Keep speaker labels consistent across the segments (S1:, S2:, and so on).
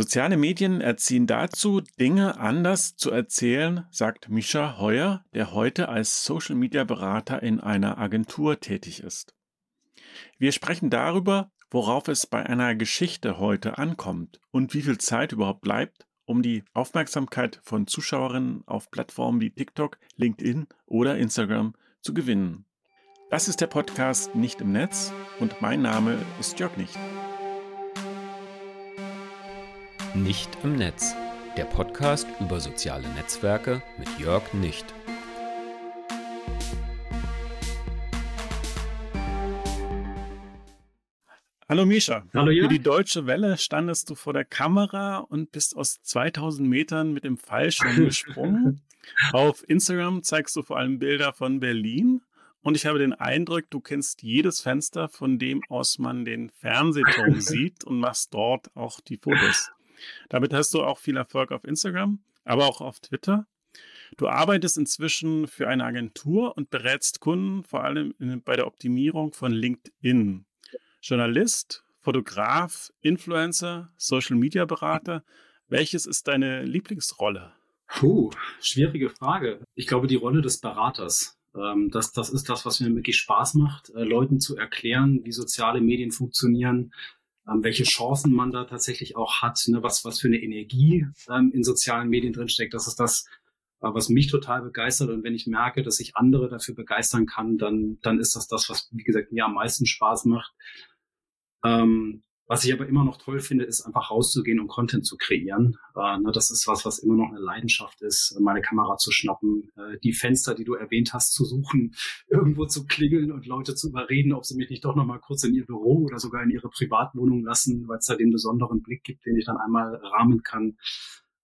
S1: Soziale Medien erziehen dazu, Dinge anders zu erzählen, sagt Mischa Heuer, der heute als Social Media Berater in einer Agentur tätig ist. Wir sprechen darüber, worauf es bei einer Geschichte heute ankommt und wie viel Zeit überhaupt bleibt, um die Aufmerksamkeit von Zuschauerinnen auf Plattformen wie TikTok, LinkedIn oder Instagram zu gewinnen. Das ist der Podcast Nicht im Netz und mein Name ist Jörg Nicht.
S2: Nicht im Netz, der Podcast über soziale Netzwerke mit Jörg Nicht.
S1: Hallo Misha.
S3: Hallo Jörg.
S1: Für die Deutsche Welle standest du vor der Kamera und bist aus 2000 Metern mit dem Fallschirm gesprungen. Auf Instagram zeigst du vor allem Bilder von Berlin und ich habe den Eindruck, du kennst jedes Fenster, von dem aus man den Fernsehturm sieht und machst dort auch die Fotos. Damit hast du auch viel Erfolg auf Instagram, aber auch auf Twitter. Du arbeitest inzwischen für eine Agentur und berätst Kunden vor allem bei der Optimierung von LinkedIn. Journalist, Fotograf, Influencer, Social Media Berater. Welches ist deine Lieblingsrolle?
S3: Puh, schwierige Frage. Ich glaube, die Rolle des Beraters. Ähm, das, das ist das, was mir wirklich Spaß macht, äh, Leuten zu erklären, wie soziale Medien funktionieren, ähm, welche Chancen man da tatsächlich auch hat, ne, was, was für eine Energie ähm, in sozialen Medien drinsteckt. Das ist das, äh, was mich total begeistert. Und wenn ich merke, dass ich andere dafür begeistern kann, dann, dann ist das das, was, wie gesagt, mir am meisten Spaß macht. Ähm, was ich aber immer noch toll finde, ist einfach rauszugehen und Content zu kreieren. Äh, ne, das ist was, was immer noch eine Leidenschaft ist, meine Kamera zu schnappen, äh, die Fenster, die du erwähnt hast, zu suchen, irgendwo zu klingeln und Leute zu überreden, ob sie mich nicht doch noch mal kurz in ihr Büro oder sogar in ihre Privatwohnung lassen, weil es da den besonderen Blick gibt, den ich dann einmal rahmen kann.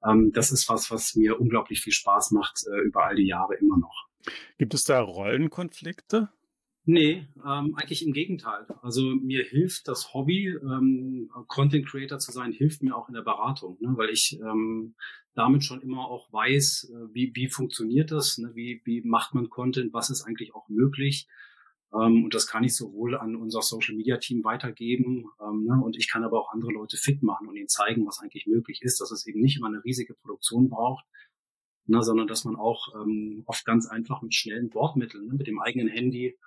S3: Ähm, das ist was, was mir unglaublich viel Spaß macht, äh, über all die Jahre immer noch.
S1: Gibt es da Rollenkonflikte?
S3: Nee, ähm, eigentlich im Gegenteil. Also mir hilft das Hobby, ähm, Content Creator zu sein, hilft mir auch in der Beratung, ne? weil ich ähm, damit schon immer auch weiß, äh, wie, wie funktioniert das, ne? wie, wie macht man Content, was ist eigentlich auch möglich. Ähm, und das kann ich sowohl an unser Social Media Team weitergeben ähm, ne? und ich kann aber auch andere Leute fit machen und ihnen zeigen, was eigentlich möglich ist, dass es eben nicht immer eine riesige Produktion braucht, ne? sondern dass man auch ähm, oft ganz einfach mit schnellen Wortmitteln, ne? mit dem eigenen Handy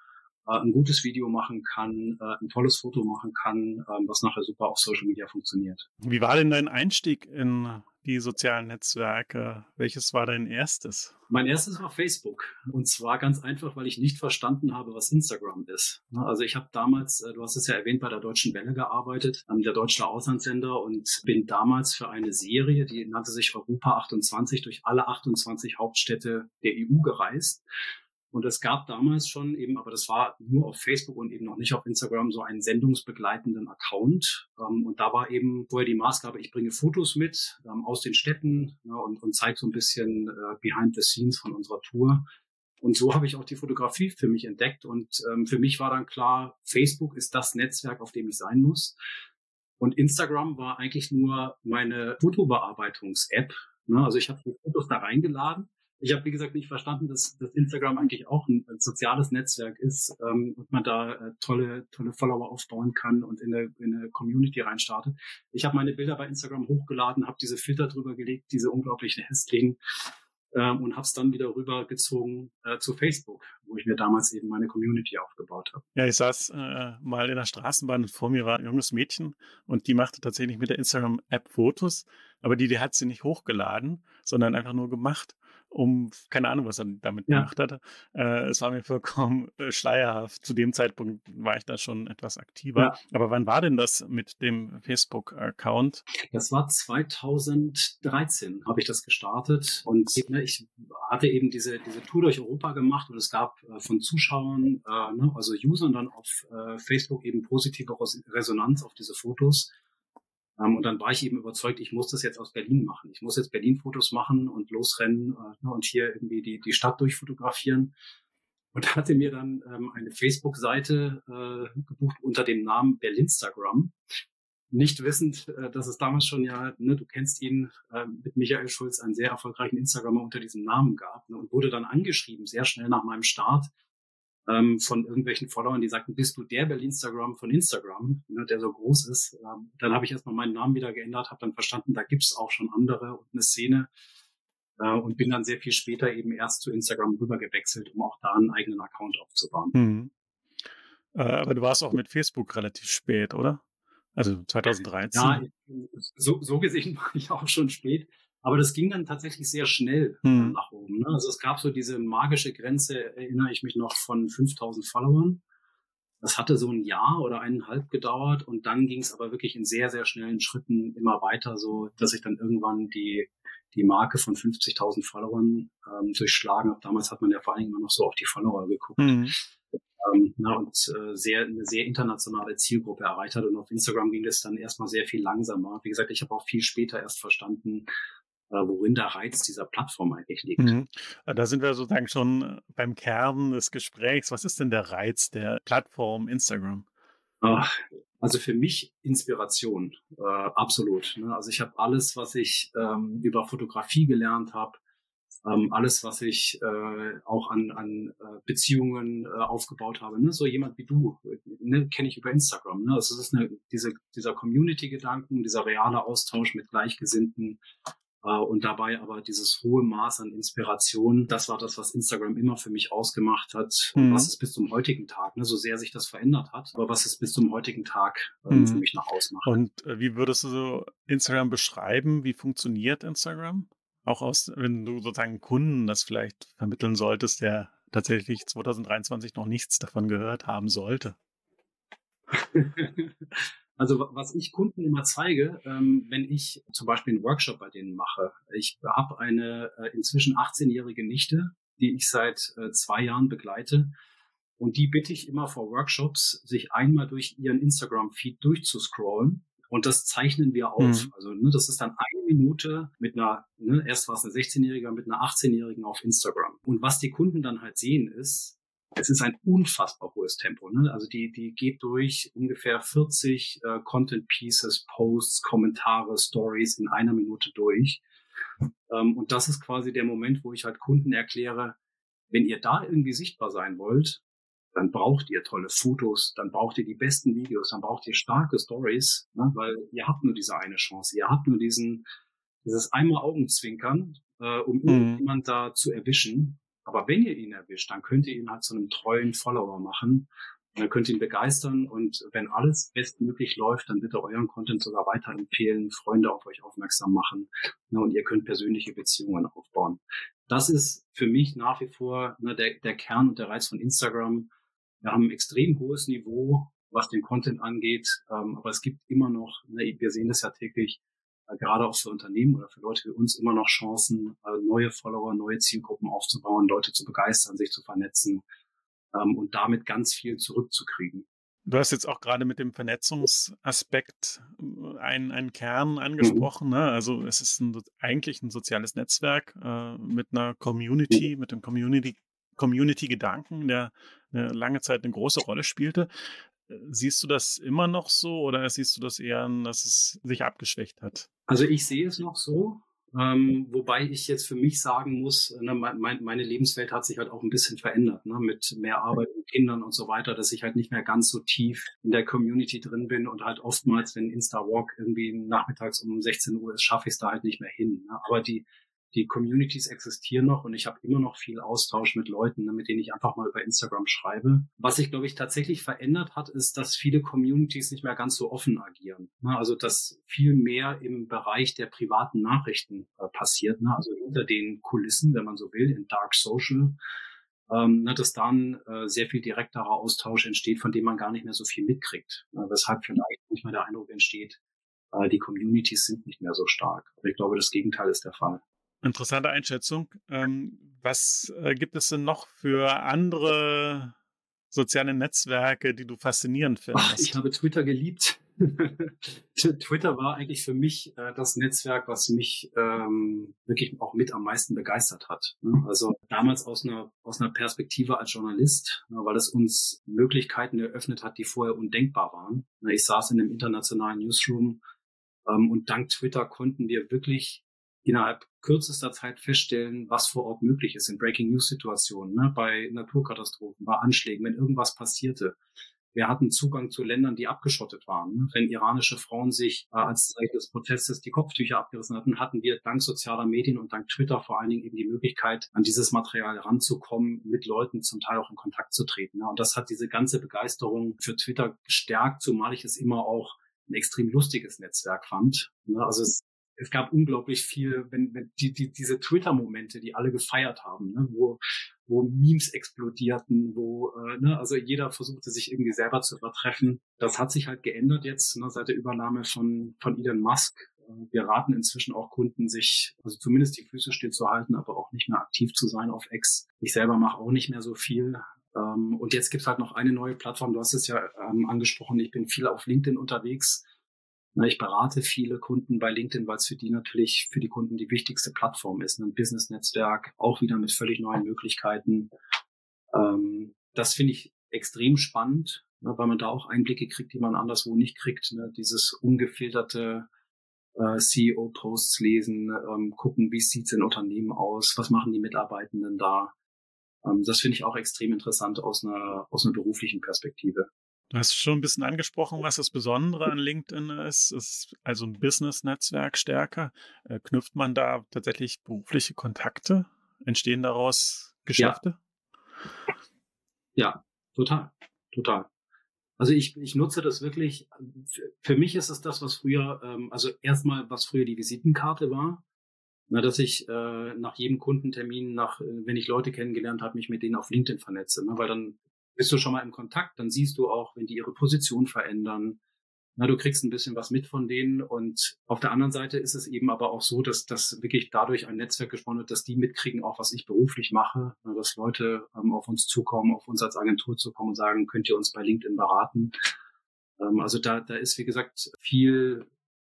S3: ein gutes Video machen kann, äh, ein tolles Foto machen kann, ähm, was nachher super auf Social Media funktioniert.
S1: Wie war denn dein Einstieg in die sozialen Netzwerke? Welches war dein erstes?
S3: Mein erstes war Facebook. Und zwar ganz einfach, weil ich nicht verstanden habe, was Instagram ist. Also ich habe damals, äh, du hast es ja erwähnt, bei der Deutschen Welle gearbeitet, der deutsche Auslandssender und bin damals für eine Serie, die nannte sich Europa 28, durch alle 28 Hauptstädte der EU gereist und es gab damals schon eben, aber das war nur auf Facebook und eben noch nicht auf Instagram, so einen sendungsbegleitenden Account. Ähm, und da war eben vorher die Maßgabe, ich bringe Fotos mit ähm, aus den Städten ja, und, und zeige so ein bisschen äh, behind the scenes von unserer Tour. Und so habe ich auch die Fotografie für mich entdeckt. Und ähm, für mich war dann klar, Facebook ist das Netzwerk, auf dem ich sein muss. Und Instagram war eigentlich nur meine Fotobearbeitungs-App. Ne? Also ich habe die Fotos da reingeladen ich habe, wie gesagt, nicht verstanden, dass, dass Instagram eigentlich auch ein, ein soziales Netzwerk ist ähm, und man da äh, tolle, tolle Follower aufbauen kann und in eine, in eine Community reinstartet. Ich habe meine Bilder bei Instagram hochgeladen, habe diese Filter drüber gelegt, diese unglaublichen hässlichen ähm, und habe es dann wieder rübergezogen äh, zu Facebook, wo ich mir damals eben meine Community aufgebaut habe.
S1: Ja, ich saß äh, mal in der Straßenbahn und vor mir war ein junges Mädchen und die machte tatsächlich mit der Instagram-App Fotos, aber die, die hat sie nicht hochgeladen, sondern einfach nur gemacht um, keine Ahnung, was er damit ja. gemacht hat. Äh, es war mir vollkommen äh, schleierhaft. Zu dem Zeitpunkt war ich da schon etwas aktiver. Ja. Aber wann war denn das mit dem Facebook-Account?
S3: Das war 2013, habe ich das gestartet. Und ne, ich hatte eben diese, diese Tour durch Europa gemacht und es gab äh, von Zuschauern, äh, ne, also Usern dann auf äh, Facebook eben positive Resonanz auf diese Fotos. Ähm, und dann war ich eben überzeugt, ich muss das jetzt aus Berlin machen. Ich muss jetzt Berlin-Fotos machen und losrennen äh, ne, und hier irgendwie die, die Stadt durchfotografieren. Und hatte mir dann ähm, eine Facebook-Seite äh, gebucht unter dem Namen Berlinstagram. Nicht wissend, äh, dass es damals schon ja, ne, du kennst ihn, mit Michael Schulz, einen sehr erfolgreichen Instagrammer unter diesem Namen gab ne, und wurde dann angeschrieben, sehr schnell nach meinem Start, ähm, von irgendwelchen Followern, die sagten, bist du der Berlinstagram von Instagram, ne, der so groß ist. Ähm, dann habe ich erstmal meinen Namen wieder geändert, habe dann verstanden, da gibt's auch schon andere und eine Szene äh, und bin dann sehr viel später eben erst zu Instagram rüber gewechselt, um auch da einen eigenen Account aufzubauen.
S1: Mhm. Äh, aber du warst auch mit Facebook relativ spät, oder? Also 2013?
S3: Ja, so, so gesehen war ich auch schon spät. Aber das ging dann tatsächlich sehr schnell hm. nach oben. Ne? Also es gab so diese magische Grenze, erinnere ich mich noch, von 5000 Followern. Das hatte so ein Jahr oder eineinhalb gedauert und dann ging es aber wirklich in sehr, sehr schnellen Schritten immer weiter, so dass ich dann irgendwann die, die Marke von 50.000 Followern ähm, durchschlagen habe. Damals hat man ja vor allen Dingen immer noch so auf die Follower geguckt. Mhm. Ähm, na, und äh, sehr, eine sehr internationale Zielgruppe erreicht hat. Und auf Instagram ging das dann erstmal sehr viel langsamer. Wie gesagt, ich habe auch viel später erst verstanden, worin der Reiz dieser Plattform eigentlich liegt. Mhm.
S1: Äh, da sind wir sozusagen schon äh, beim Kern des Gesprächs. Was ist denn der Reiz der Plattform Instagram?
S3: Ach, also für mich Inspiration, äh, absolut. Ne? Also ich habe alles, was ich ähm, über Fotografie gelernt habe, ähm, alles, was ich äh, auch an, an äh, Beziehungen äh, aufgebaut habe. Ne? So jemand wie du, ne? kenne ich über Instagram. Ne? Also es ist eine, diese, dieser Community-Gedanken, dieser reale Austausch mit Gleichgesinnten, äh, und dabei aber dieses hohe Maß an Inspiration, das war das, was Instagram immer für mich ausgemacht hat, mhm. was es bis zum heutigen Tag, ne, so sehr sich das verändert hat, aber was es bis zum heutigen Tag äh, mhm. für mich noch ausmacht.
S1: Und äh, wie würdest du so Instagram beschreiben? Wie funktioniert Instagram? Auch aus, wenn du sozusagen Kunden das vielleicht vermitteln solltest, der tatsächlich 2023 noch nichts davon gehört haben sollte.
S3: Also was ich Kunden immer zeige, ähm, wenn ich zum Beispiel einen Workshop bei denen mache. Ich habe eine äh, inzwischen 18-jährige Nichte, die ich seit äh, zwei Jahren begleite. Und die bitte ich immer vor Workshops, sich einmal durch ihren Instagram-Feed durchzuscrollen. Und das zeichnen wir auf. Mhm. Also ne, das ist dann eine Minute mit einer, ne, erst war es eine 16-Jährige, mit einer 18-Jährigen auf Instagram. Und was die Kunden dann halt sehen ist, es ist ein unfassbar hohes Tempo. Ne? Also die, die geht durch ungefähr 40 äh, Content Pieces, Posts, Kommentare, Stories in einer Minute durch. Ähm, und das ist quasi der Moment, wo ich halt Kunden erkläre, wenn ihr da irgendwie sichtbar sein wollt, dann braucht ihr tolle Fotos, dann braucht ihr die besten Videos, dann braucht ihr starke Stories, ne? weil ihr habt nur diese eine Chance, ihr habt nur diesen, dieses einmal Augenzwinkern, äh, um mhm. irgendjemand da zu erwischen. Aber wenn ihr ihn erwischt, dann könnt ihr ihn halt zu einem treuen Follower machen. Und dann könnt ihr ihn begeistern und wenn alles bestmöglich läuft, dann bitte euren Content sogar weiterempfehlen, Freunde auf euch aufmerksam machen ne, und ihr könnt persönliche Beziehungen aufbauen. Das ist für mich nach wie vor ne, der, der Kern und der Reiz von Instagram. Wir haben ein extrem hohes Niveau, was den Content angeht, ähm, aber es gibt immer noch, ne, wir sehen das ja täglich, gerade auch für Unternehmen oder für Leute wie uns immer noch Chancen, äh, neue Follower, neue Zielgruppen aufzubauen, Leute zu begeistern, sich zu vernetzen ähm, und damit ganz viel zurückzukriegen.
S1: Du hast jetzt auch gerade mit dem Vernetzungsaspekt äh, einen, einen Kern angesprochen. Mhm. Ne? Also es ist ein, eigentlich ein soziales Netzwerk äh, mit einer Community, mit dem Community, Community-Gedanken, der eine lange Zeit eine große Rolle spielte. Siehst du das immer noch so oder siehst du das eher, dass es sich abgeschwächt hat?
S3: Also ich sehe es noch so, ähm, wobei ich jetzt für mich sagen muss, ne, mein, meine Lebenswelt hat sich halt auch ein bisschen verändert, ne, mit mehr Arbeit mit Kindern und so weiter, dass ich halt nicht mehr ganz so tief in der Community drin bin und halt oftmals, wenn Insta-Walk irgendwie nachmittags um 16 Uhr ist, schaffe ich es da halt nicht mehr hin. Ne. Aber die, die Communities existieren noch und ich habe immer noch viel Austausch mit Leuten, ne, mit denen ich einfach mal über Instagram schreibe. Was sich, glaube ich, tatsächlich verändert hat, ist, dass viele Communities nicht mehr ganz so offen agieren. Ne? Also dass viel mehr im Bereich der privaten Nachrichten äh, passiert, ne? also hinter den Kulissen, wenn man so will, in Dark Social. Ähm, dass dann äh, sehr viel direkterer Austausch entsteht, von dem man gar nicht mehr so viel mitkriegt. Weshalb vielleicht manchmal der Eindruck entsteht, äh, die Communities sind nicht mehr so stark. Aber ich glaube, das Gegenteil ist der Fall.
S1: Interessante Einschätzung. Ähm, was äh, gibt es denn noch für andere soziale Netzwerke, die du faszinierend findest?
S3: Ach, ich habe Twitter geliebt. Twitter war eigentlich für mich äh, das Netzwerk, was mich ähm, wirklich auch mit am meisten begeistert hat. Ne? Also damals aus einer, aus einer Perspektive als Journalist, ne, weil es uns Möglichkeiten eröffnet hat, die vorher undenkbar waren. Ne, ich saß in einem internationalen Newsroom ähm, und dank Twitter konnten wir wirklich innerhalb kürzester Zeit feststellen, was vor Ort möglich ist in Breaking News Situationen, ne, bei Naturkatastrophen, bei Anschlägen, wenn irgendwas passierte. Wir hatten Zugang zu Ländern, die abgeschottet waren. Ne? Wenn iranische Frauen sich äh, als Zeichen des Protestes die Kopftücher abgerissen hatten, hatten wir dank sozialer Medien und dank Twitter vor allen Dingen eben die Möglichkeit, an dieses Material ranzukommen, mit Leuten zum Teil auch in Kontakt zu treten. Ne? Und das hat diese ganze Begeisterung für Twitter gestärkt, zumal ich es immer auch ein extrem lustiges Netzwerk fand. Ne? Also es es gab unglaublich viel, wenn, wenn die, die, diese Twitter-Momente, die alle gefeiert haben, ne, wo, wo Memes explodierten, wo, äh, ne, also jeder versuchte sich irgendwie selber zu übertreffen. Das hat sich halt geändert jetzt ne, seit der Übernahme von, von Elon Musk. Äh, wir raten inzwischen auch Kunden, sich also zumindest die Füße stillzuhalten, aber auch nicht mehr aktiv zu sein auf X. Ich selber mache auch nicht mehr so viel. Ähm, und jetzt gibt's halt noch eine neue Plattform. Du hast es ja ähm, angesprochen. Ich bin viel auf LinkedIn unterwegs. Ich berate viele Kunden bei LinkedIn, weil es für die natürlich für die Kunden die wichtigste Plattform ist. Ein Business-Netzwerk, auch wieder mit völlig neuen Möglichkeiten. Ähm, das finde ich extrem spannend, ne, weil man da auch Einblicke kriegt, die man anderswo nicht kriegt. Ne? Dieses ungefilterte äh, CEO-Posts lesen, ähm, gucken, wie sieht's in Unternehmen aus, was machen die Mitarbeitenden da. Ähm, das finde ich auch extrem interessant aus einer, aus einer beruflichen Perspektive.
S1: Du hast schon ein bisschen angesprochen, was das Besondere an LinkedIn ist. Es ist also ein Business-Netzwerk stärker. Äh, knüpft man da tatsächlich berufliche Kontakte? Entstehen daraus Geschäfte?
S3: Ja, ja total, total. Also ich, ich nutze das wirklich, für mich ist es das, was früher, ähm, also erstmal, was früher die Visitenkarte war, na, dass ich äh, nach jedem Kundentermin, nach, äh, wenn ich Leute kennengelernt habe, mich mit denen auf LinkedIn vernetze, ne, weil dann bist du schon mal im Kontakt, dann siehst du auch, wenn die ihre Position verändern. Na, du kriegst ein bisschen was mit von denen und auf der anderen Seite ist es eben aber auch so, dass das wirklich dadurch ein Netzwerk gesponnen wird, dass die mitkriegen, auch was ich beruflich mache, dass Leute ähm, auf uns zukommen, auf uns als Agentur zukommen und sagen, könnt ihr uns bei LinkedIn beraten. Ähm, also da, da ist, wie gesagt, viel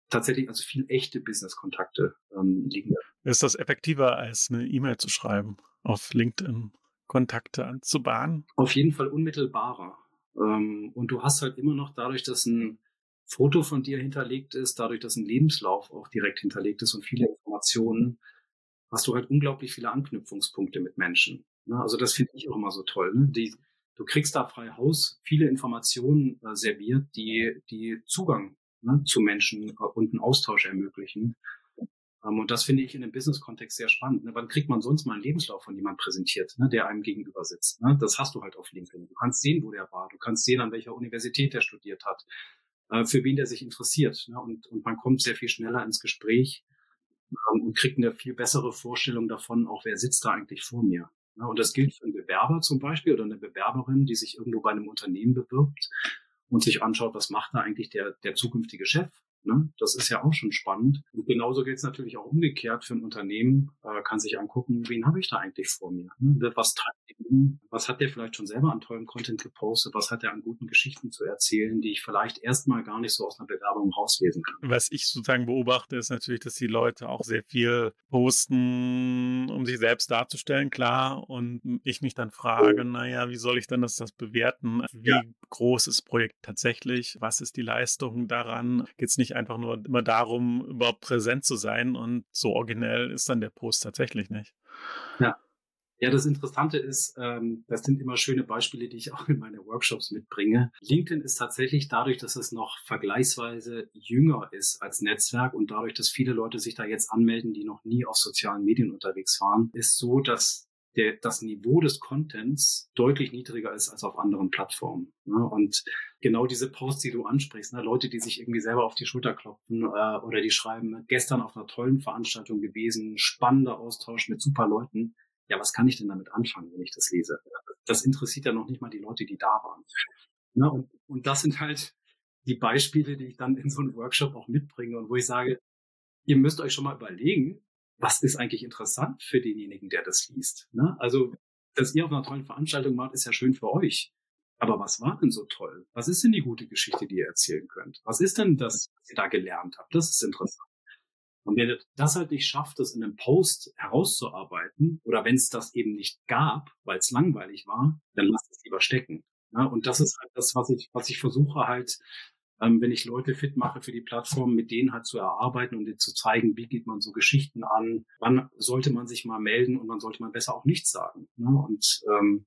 S3: tatsächlich, also viel echte Business-Kontakte ähm, liegen.
S1: Ist das effektiver, als eine E-Mail zu schreiben auf LinkedIn? Kontakte anzubahnen?
S3: Auf jeden Fall unmittelbarer. Ähm, und du hast halt immer noch dadurch, dass ein Foto von dir hinterlegt ist, dadurch, dass ein Lebenslauf auch direkt hinterlegt ist und viele Informationen, hast du halt unglaublich viele Anknüpfungspunkte mit Menschen. Ne? Also das finde ich auch immer so toll. Ne? Die, du kriegst da frei Haus viele Informationen äh, serviert, die, die Zugang ne, zu Menschen und einen Austausch ermöglichen. Und das finde ich in dem Business-Kontext sehr spannend. Ne? Wann kriegt man sonst mal einen Lebenslauf von jemandem präsentiert, ne, der einem gegenüber sitzt? Ne? Das hast du halt auf LinkedIn. Du kannst sehen, wo der war. Du kannst sehen, an welcher Universität der studiert hat, äh, für wen der sich interessiert. Und, man kommt sehr viel schneller ins Gespräch ähm, und kriegt eine viel bessere Vorstellung davon, auch wer sitzt da eigentlich vor mir. Und das gilt für einen Bewerber zum Beispiel oder eine Bewerberin, die sich irgendwo bei einem Unternehmen bewirbt und sich anschaut, was macht da eigentlich der, der zukünftige Chef Ne? Das ist ja auch schon spannend. Und genauso geht es natürlich auch umgekehrt für ein Unternehmen, äh, kann sich angucken, wen habe ich da eigentlich vor mir? Ne? Was treibt ihn? Was hat der vielleicht schon selber an tollem Content gepostet? Was hat er an guten Geschichten zu erzählen, die ich vielleicht erstmal gar nicht so aus einer Bewerbung rauslesen kann?
S1: Was ich sozusagen beobachte, ist natürlich, dass die Leute auch sehr viel posten, um sich selbst darzustellen, klar. Und ich mich dann frage, naja, wie soll ich denn das, das bewerten? Wie ja. groß ist das Projekt tatsächlich? Was ist die Leistung daran? Geht es nicht einfach nur immer darum, überhaupt präsent zu sein und so originell ist dann der Post tatsächlich nicht.
S3: Ja. Ja, das Interessante ist, ähm, das sind immer schöne Beispiele, die ich auch in meine Workshops mitbringe. LinkedIn ist tatsächlich dadurch, dass es noch vergleichsweise jünger ist als Netzwerk und dadurch, dass viele Leute sich da jetzt anmelden, die noch nie auf sozialen Medien unterwegs waren, ist so, dass der, das Niveau des Contents deutlich niedriger ist als auf anderen Plattformen. Ne? Und genau diese Posts, die du ansprichst, ne? Leute, die sich irgendwie selber auf die Schulter klopfen äh, oder die schreiben, gestern auf einer tollen Veranstaltung gewesen, spannender Austausch mit super Leuten. Ja, was kann ich denn damit anfangen, wenn ich das lese? Das interessiert ja noch nicht mal die Leute, die da waren. Ne? Und, und das sind halt die Beispiele, die ich dann in so einem Workshop auch mitbringe und wo ich sage, ihr müsst euch schon mal überlegen, was ist eigentlich interessant für denjenigen, der das liest. Ne? Also, dass ihr auf einer tollen Veranstaltung macht, ist ja schön für euch. Aber was war denn so toll? Was ist denn die gute Geschichte, die ihr erzählen könnt? Was ist denn das, was ihr da gelernt habt? Das ist interessant. Und wenn ihr das halt nicht schafft, das in einem Post herauszuarbeiten, oder wenn es das eben nicht gab, weil es langweilig war, dann lasst es lieber stecken. Ja, und das ist halt das, was ich, was ich versuche halt ähm, wenn ich Leute fit mache für die Plattform, mit denen halt zu erarbeiten und denen zu zeigen, wie geht man so Geschichten an, wann sollte man sich mal melden und wann sollte man besser auch nichts sagen. Ne? Und ähm,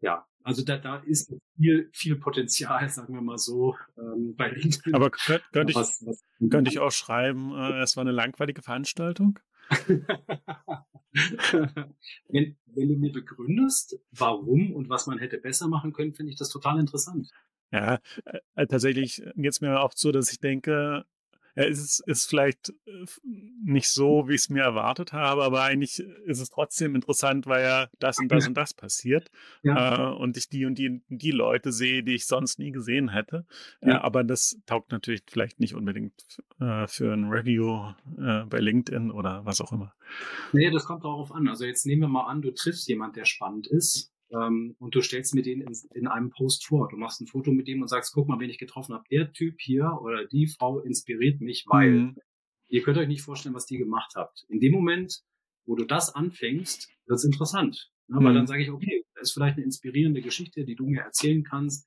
S3: ja, also da, da ist viel, viel Potenzial, sagen wir mal so, ähm, bei LinkedIn.
S1: Aber könnte könnt ich, was, was könnt ich auch schreiben, äh, es war eine langweilige Veranstaltung?
S3: wenn, wenn du mir begründest, warum und was man hätte besser machen können, finde ich das total interessant.
S1: Ja, äh, äh tatsächlich geht es mir auch so, dass ich denke, es ist, ist vielleicht äh, nicht so, wie ich es mir erwartet habe, aber eigentlich ist es trotzdem interessant, weil ja das und das und das passiert ja. äh, und ich die und die, die Leute sehe, die ich sonst nie gesehen hätte. Äh, ja. Äh, aber das taugt natürlich vielleicht nicht unbedingt äh, für ein Review äh, bei LinkedIn oder was auch immer.
S3: Nee, das kommt darauf an. Also jetzt nehmen wir mal an, du triffst jemand, der spannend ist ähm, und du stellst mir den in, in, einem Post vor. Du machst ein Foto mit dem und sagst, guck mal, wen ich getroffen habe. Der Typ hier oder die Frau inspiriert mich, weil mhm. ihr könnt euch nicht vorstellen, was die gemacht habt. In dem Moment, wo du das anfängst, wird's interessant. Mhm. Weil dann sage ich, okay, das ist vielleicht eine inspirierende Geschichte, die du mir erzählen kannst,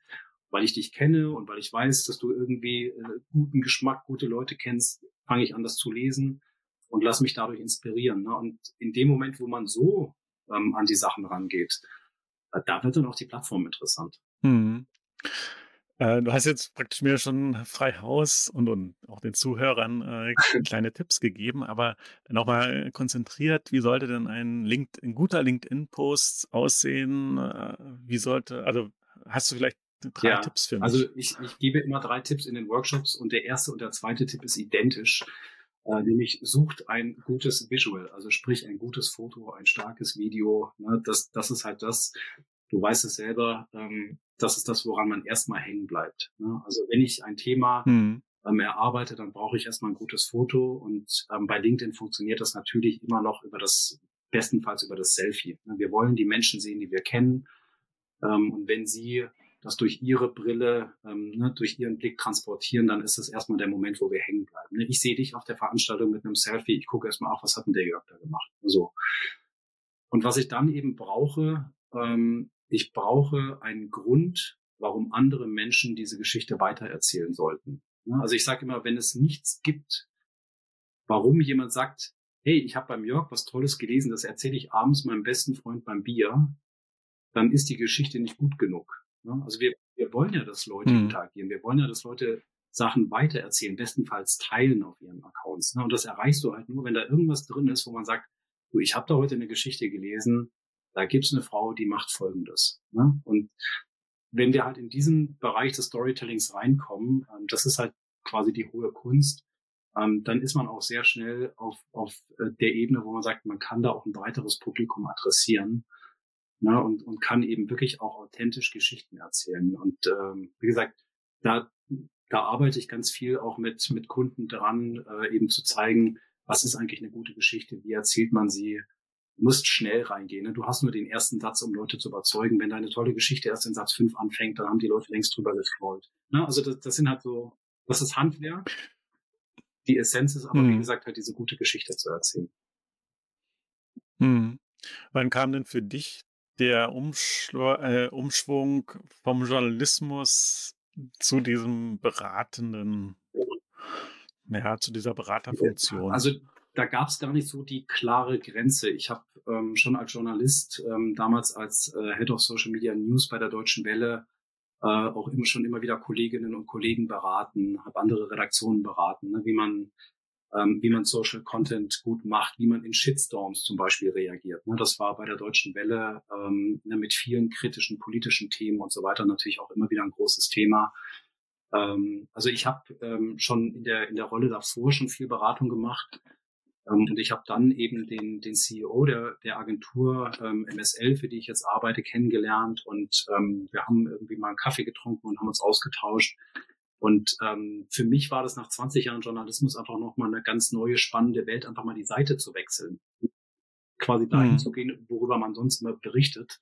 S3: weil ich dich kenne und weil ich weiß, dass du irgendwie äh, guten Geschmack, gute Leute kennst, fange ich an, das zu lesen und lass mich dadurch inspirieren. Ne? Und in dem Moment, wo man so ähm, an die Sachen rangeht, da wird dann auch die Plattform interessant.
S1: Mhm. Äh, du hast jetzt praktisch mir schon frei Haus und, und auch den Zuhörern äh, kleine Tipps gegeben, aber nochmal konzentriert, wie sollte denn ein, LinkedIn, ein guter LinkedIn-Post aussehen? Äh, wie sollte, also hast du vielleicht drei ja, Tipps für mich?
S3: Also ich, ich gebe immer drei Tipps in den Workshops und der erste und der zweite Tipp ist identisch äh, nämlich sucht ein gutes Visual, also sprich ein gutes Foto, ein starkes Video. Ne? Das, das ist halt das, du weißt es selber, ähm, das ist das, woran man erstmal hängen bleibt. Ne? Also wenn ich ein Thema mhm. ähm, erarbeite, dann brauche ich erstmal ein gutes Foto und ähm, bei LinkedIn funktioniert das natürlich immer noch über das, bestenfalls über das Selfie. Ne? Wir wollen die Menschen sehen, die wir kennen. Ähm, und wenn sie das durch ihre Brille, ähm, ne, durch ihren Blick transportieren, dann ist das erstmal der Moment, wo wir hängen bleiben. Ne? Ich sehe dich auf der Veranstaltung mit einem Selfie, ich gucke erstmal auf, was hat denn der Jörg da gemacht? So. Und was ich dann eben brauche, ähm, ich brauche einen Grund, warum andere Menschen diese Geschichte weitererzählen sollten. Ne? Also ich sage immer, wenn es nichts gibt, warum jemand sagt, hey, ich habe beim Jörg was Tolles gelesen, das erzähle ich abends meinem besten Freund beim Bier, dann ist die Geschichte nicht gut genug. Ne? Also wir, wir wollen ja, dass Leute mhm. interagieren. Wir wollen ja, dass Leute Sachen weitererzählen, bestenfalls teilen auf ihren Accounts. Ne? Und das erreichst du halt nur, wenn da irgendwas drin ist, wo man sagt, du, ich habe da heute eine Geschichte gelesen, da gibt's eine Frau, die macht Folgendes. Ne? Und wenn wir halt in diesen Bereich des Storytellings reinkommen, ähm, das ist halt quasi die hohe Kunst, ähm, dann ist man auch sehr schnell auf, auf äh, der Ebene, wo man sagt, man kann da auch ein breiteres Publikum adressieren ne, und, und kann eben wirklich auch authentisch Geschichten erzählen. Und ähm, wie gesagt, da, da arbeite ich ganz viel auch mit, mit Kunden dran, äh, eben zu zeigen, was ist eigentlich eine gute Geschichte, wie erzählt man sie. Du musst schnell reingehen. Ne? Du hast nur den ersten Satz, um Leute zu überzeugen. Wenn deine tolle Geschichte erst in Satz 5 anfängt, dann haben die Leute längst drüber gescrollt. Ne? Also das, das sind halt so, das ist Handwerk. Die Essenz ist aber, hm. wie gesagt, halt diese gute Geschichte zu erzählen.
S1: Hm. Wann kam denn für dich der Umschw äh, Umschwung vom Journalismus zu diesem beratenden, ja, zu dieser Beraterfunktion?
S3: Also da gab es gar nicht so die klare Grenze. Ich habe ähm, schon als Journalist, ähm, damals als äh, Head of Social Media News bei der Deutschen Welle, äh, auch immer schon immer wieder Kolleginnen und Kollegen beraten, habe andere Redaktionen beraten, ne, wie man ähm, wie man Social Content gut macht, wie man in Shitstorms zum Beispiel reagiert. Ne? Das war bei der Deutschen Welle ähm, ne, mit vielen kritischen politischen Themen und so weiter natürlich auch immer wieder ein großes Thema. Ähm, also ich habe ähm, schon in der in der Rolle davor schon viel Beratung gemacht. Ähm, und ich habe dann eben den, den CEO der, der Agentur ähm, MSL, für die ich jetzt arbeite, kennengelernt. Und ähm, wir haben irgendwie mal einen Kaffee getrunken und haben uns ausgetauscht. Und ähm, für mich war das nach 20 Jahren Journalismus einfach nochmal eine ganz neue, spannende Welt, einfach mal die Seite zu wechseln. Quasi dahin mhm. zu gehen, worüber man sonst immer berichtet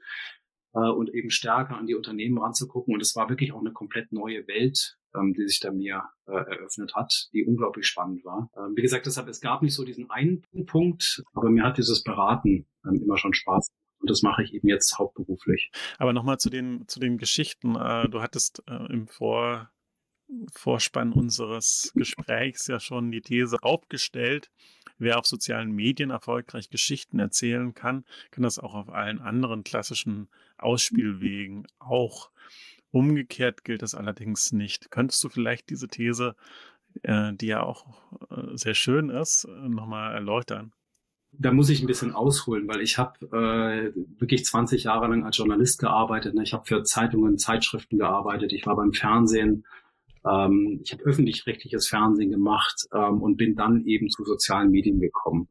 S3: äh, und eben stärker an die Unternehmen ranzugucken. Und es war wirklich auch eine komplett neue Welt, ähm, die sich da mir äh, eröffnet hat, die unglaublich spannend war. Ähm, wie gesagt, deshalb, es gab nicht so diesen einen Punkt, aber mir hat dieses Beraten ähm, immer schon Spaß und das mache ich eben jetzt hauptberuflich.
S1: Aber nochmal zu den, zu den Geschichten. Äh, du hattest äh, im Vor, Vorspann unseres Gesprächs ja schon die These aufgestellt. Wer auf sozialen Medien erfolgreich Geschichten erzählen kann, kann das auch auf allen anderen klassischen Ausspielwegen auch. Umgekehrt gilt das allerdings nicht. Könntest du vielleicht diese These, äh, die ja auch äh, sehr schön ist, äh, nochmal erläutern?
S3: da muss ich ein bisschen ausholen, weil ich habe äh, wirklich 20 Jahre lang als Journalist gearbeitet. Ne? Ich habe für Zeitungen, Zeitschriften gearbeitet. Ich war beim Fernsehen. Ähm, ich habe öffentlich-rechtliches Fernsehen gemacht ähm, und bin dann eben zu sozialen Medien gekommen.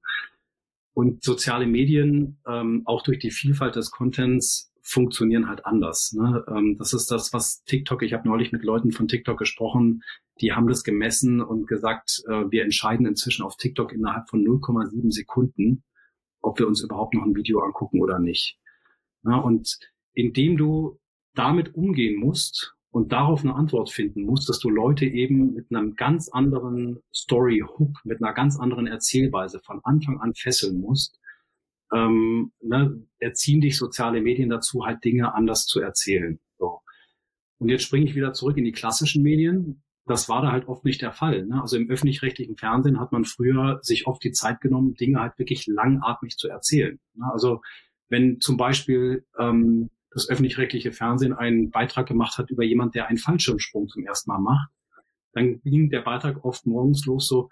S3: Und soziale Medien, ähm, auch durch die Vielfalt des Contents, funktionieren halt anders. Ne? Ähm, das ist das, was TikTok, ich habe neulich mit Leuten von TikTok gesprochen, die haben das gemessen und gesagt, äh, wir entscheiden inzwischen auf TikTok innerhalb von 0,7 Sekunden, ob wir uns überhaupt noch ein Video angucken oder nicht. Ja, und indem du damit umgehen musst und darauf eine Antwort finden musst, dass du Leute eben mit einem ganz anderen Story-Hook, mit einer ganz anderen Erzählweise von Anfang an fesseln musst, ähm, ne, erziehen dich soziale Medien dazu, halt Dinge anders zu erzählen. So. Und jetzt springe ich wieder zurück in die klassischen Medien. Das war da halt oft nicht der Fall. Ne? Also im öffentlich-rechtlichen Fernsehen hat man früher sich oft die Zeit genommen, Dinge halt wirklich langatmig zu erzählen. Ne? Also wenn zum Beispiel ähm, das öffentlich-rechtliche Fernsehen einen Beitrag gemacht hat über jemand, der einen Fallschirmsprung zum ersten Mal macht, dann ging der Beitrag oft morgens los so,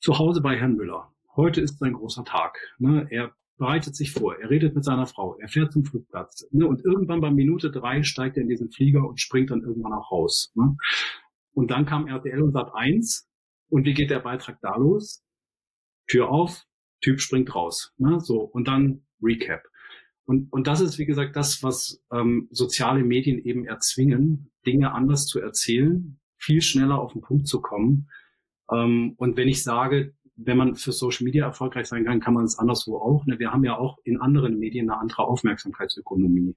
S3: zu Hause bei Herrn Müller. Heute ist sein großer Tag. Ne? Er bereitet sich vor, er redet mit seiner Frau, er fährt zum Flugplatz ne, und irgendwann bei Minute drei steigt er in diesen Flieger und springt dann irgendwann auch raus. Ne. Und dann kam RTL und Sat 1 und wie geht der Beitrag da los? Tür auf, Typ springt raus. Ne, so und dann Recap. Und, und das ist, wie gesagt, das, was ähm, soziale Medien eben erzwingen, Dinge anders zu erzählen, viel schneller auf den Punkt zu kommen. Ähm, und wenn ich sage, wenn man für Social Media erfolgreich sein kann, kann man es anderswo auch. Ne? Wir haben ja auch in anderen Medien eine andere Aufmerksamkeitsökonomie.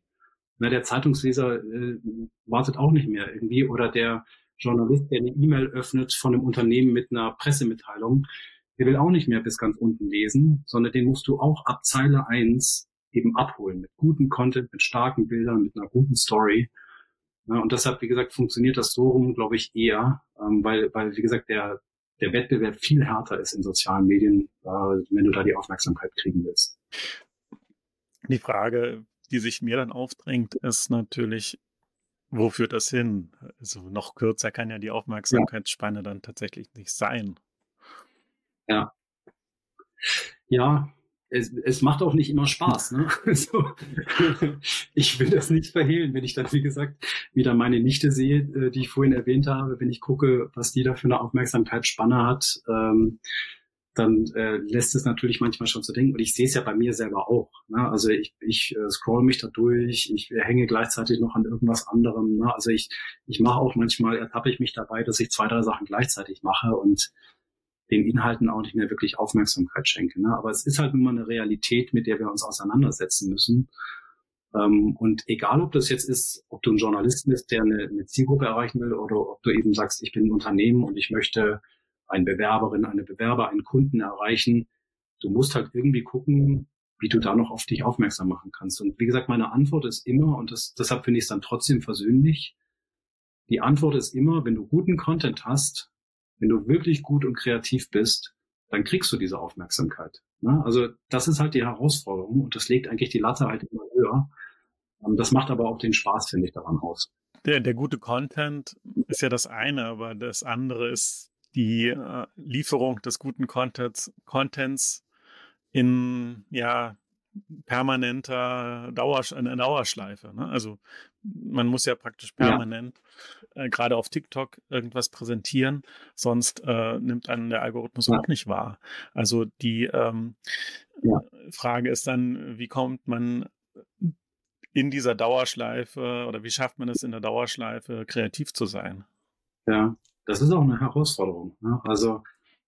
S3: Ne? Der Zeitungsleser äh, wartet auch nicht mehr irgendwie oder der Journalist, der eine E-Mail öffnet von einem Unternehmen mit einer Pressemitteilung, der will auch nicht mehr bis ganz unten lesen, sondern den musst du auch ab Zeile eins eben abholen mit gutem Content, mit starken Bildern, mit einer guten Story. Ja, und deshalb, wie gesagt, funktioniert das so rum, glaube ich, eher, ähm, weil, weil, wie gesagt, der, der Wettbewerb viel härter ist in sozialen Medien, äh, wenn du da die Aufmerksamkeit kriegen willst.
S1: Die Frage, die sich mir dann aufdrängt, ist natürlich, wo führt das hin? Also noch kürzer kann ja die Aufmerksamkeitsspanne ja. dann tatsächlich nicht sein.
S3: Ja. Ja, es, es macht auch nicht immer Spaß. Ne? Also, ich will das nicht verhehlen, wenn ich dann, wie gesagt, wieder meine Nichte sehe, äh, die ich vorhin erwähnt habe, wenn ich gucke, was die da für eine Aufmerksamkeitsspanne hat, ähm, dann äh, lässt es natürlich manchmal schon zu denken. Und ich sehe es ja bei mir selber auch. Ne? Also ich, ich äh, scroll mich da durch, ich hänge gleichzeitig noch an irgendwas anderem. Ne? Also ich, ich mache auch manchmal, ertappe ich mich dabei, dass ich zwei, drei Sachen gleichzeitig mache und den Inhalten auch nicht mehr wirklich Aufmerksamkeit schenke. Ne? Aber es ist halt nun mal eine Realität, mit der wir uns auseinandersetzen müssen. Ähm, und egal, ob das jetzt ist, ob du ein Journalist bist, der eine, eine Zielgruppe erreichen will, oder ob du eben sagst, ich bin ein Unternehmen und ich möchte eine Bewerberin, eine Bewerber, einen Kunden erreichen, du musst halt irgendwie gucken, wie du da noch auf dich aufmerksam machen kannst. Und wie gesagt, meine Antwort ist immer, und das, deshalb finde ich es dann trotzdem versöhnlich, die Antwort ist immer, wenn du guten Content hast, wenn du wirklich gut und kreativ bist, dann kriegst du diese Aufmerksamkeit. Ne? Also das ist halt die Herausforderung und das legt eigentlich die Latte halt immer höher. Ähm, das macht aber auch den Spaß, finde ich, daran aus.
S1: Der, der gute Content ist ja das eine, aber das andere ist die äh, Lieferung des guten Contents, Contents in ja permanenter Dauer, eine Dauerschleife. Ne? Also man muss ja praktisch permanent. Äh, gerade auf TikTok, irgendwas präsentieren, sonst äh, nimmt einen der Algorithmus ja. auch nicht wahr. Also die ähm, ja. Frage ist dann, wie kommt man in dieser Dauerschleife oder wie schafft man es in der Dauerschleife, kreativ zu sein?
S3: Ja, das ist auch eine Herausforderung. Ne? Also